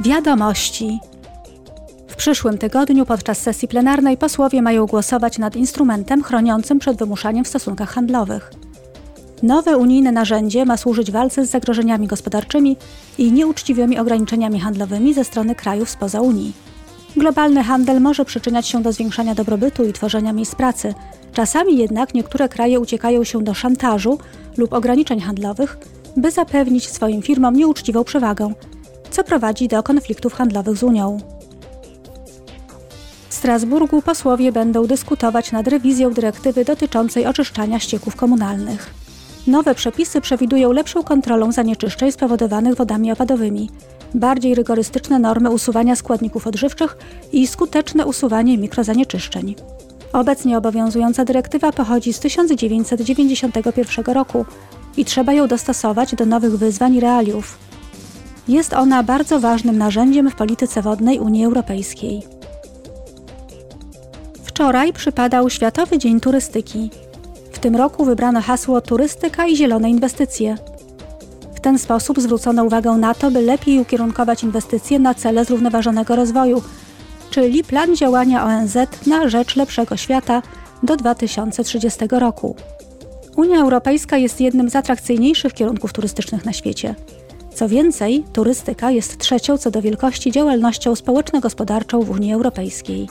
Wiadomości. W przyszłym tygodniu podczas sesji plenarnej posłowie mają głosować nad instrumentem chroniącym przed wymuszaniem w stosunkach handlowych. Nowe unijne narzędzie ma służyć walce z zagrożeniami gospodarczymi i nieuczciwymi ograniczeniami handlowymi ze strony krajów spoza Unii. Globalny handel może przyczyniać się do zwiększania dobrobytu i tworzenia miejsc pracy. Czasami jednak niektóre kraje uciekają się do szantażu lub ograniczeń handlowych, by zapewnić swoim firmom nieuczciwą przewagę, co prowadzi do konfliktów handlowych z Unią. W Strasburgu posłowie będą dyskutować nad rewizją dyrektywy dotyczącej oczyszczania ścieków komunalnych. Nowe przepisy przewidują lepszą kontrolę zanieczyszczeń spowodowanych wodami opadowymi, bardziej rygorystyczne normy usuwania składników odżywczych i skuteczne usuwanie mikrozanieczyszczeń. Obecnie obowiązująca dyrektywa pochodzi z 1991 roku i trzeba ją dostosować do nowych wyzwań i realiów. Jest ona bardzo ważnym narzędziem w polityce wodnej Unii Europejskiej. Wczoraj przypadał Światowy Dzień Turystyki. W tym roku wybrano hasło Turystyka i zielone inwestycje. W ten sposób zwrócono uwagę na to, by lepiej ukierunkować inwestycje na cele zrównoważonego rozwoju, czyli plan działania ONZ na rzecz lepszego świata do 2030 roku. Unia Europejska jest jednym z atrakcyjniejszych kierunków turystycznych na świecie. Co więcej, turystyka jest trzecią co do wielkości działalnością społeczno-gospodarczą w Unii Europejskiej.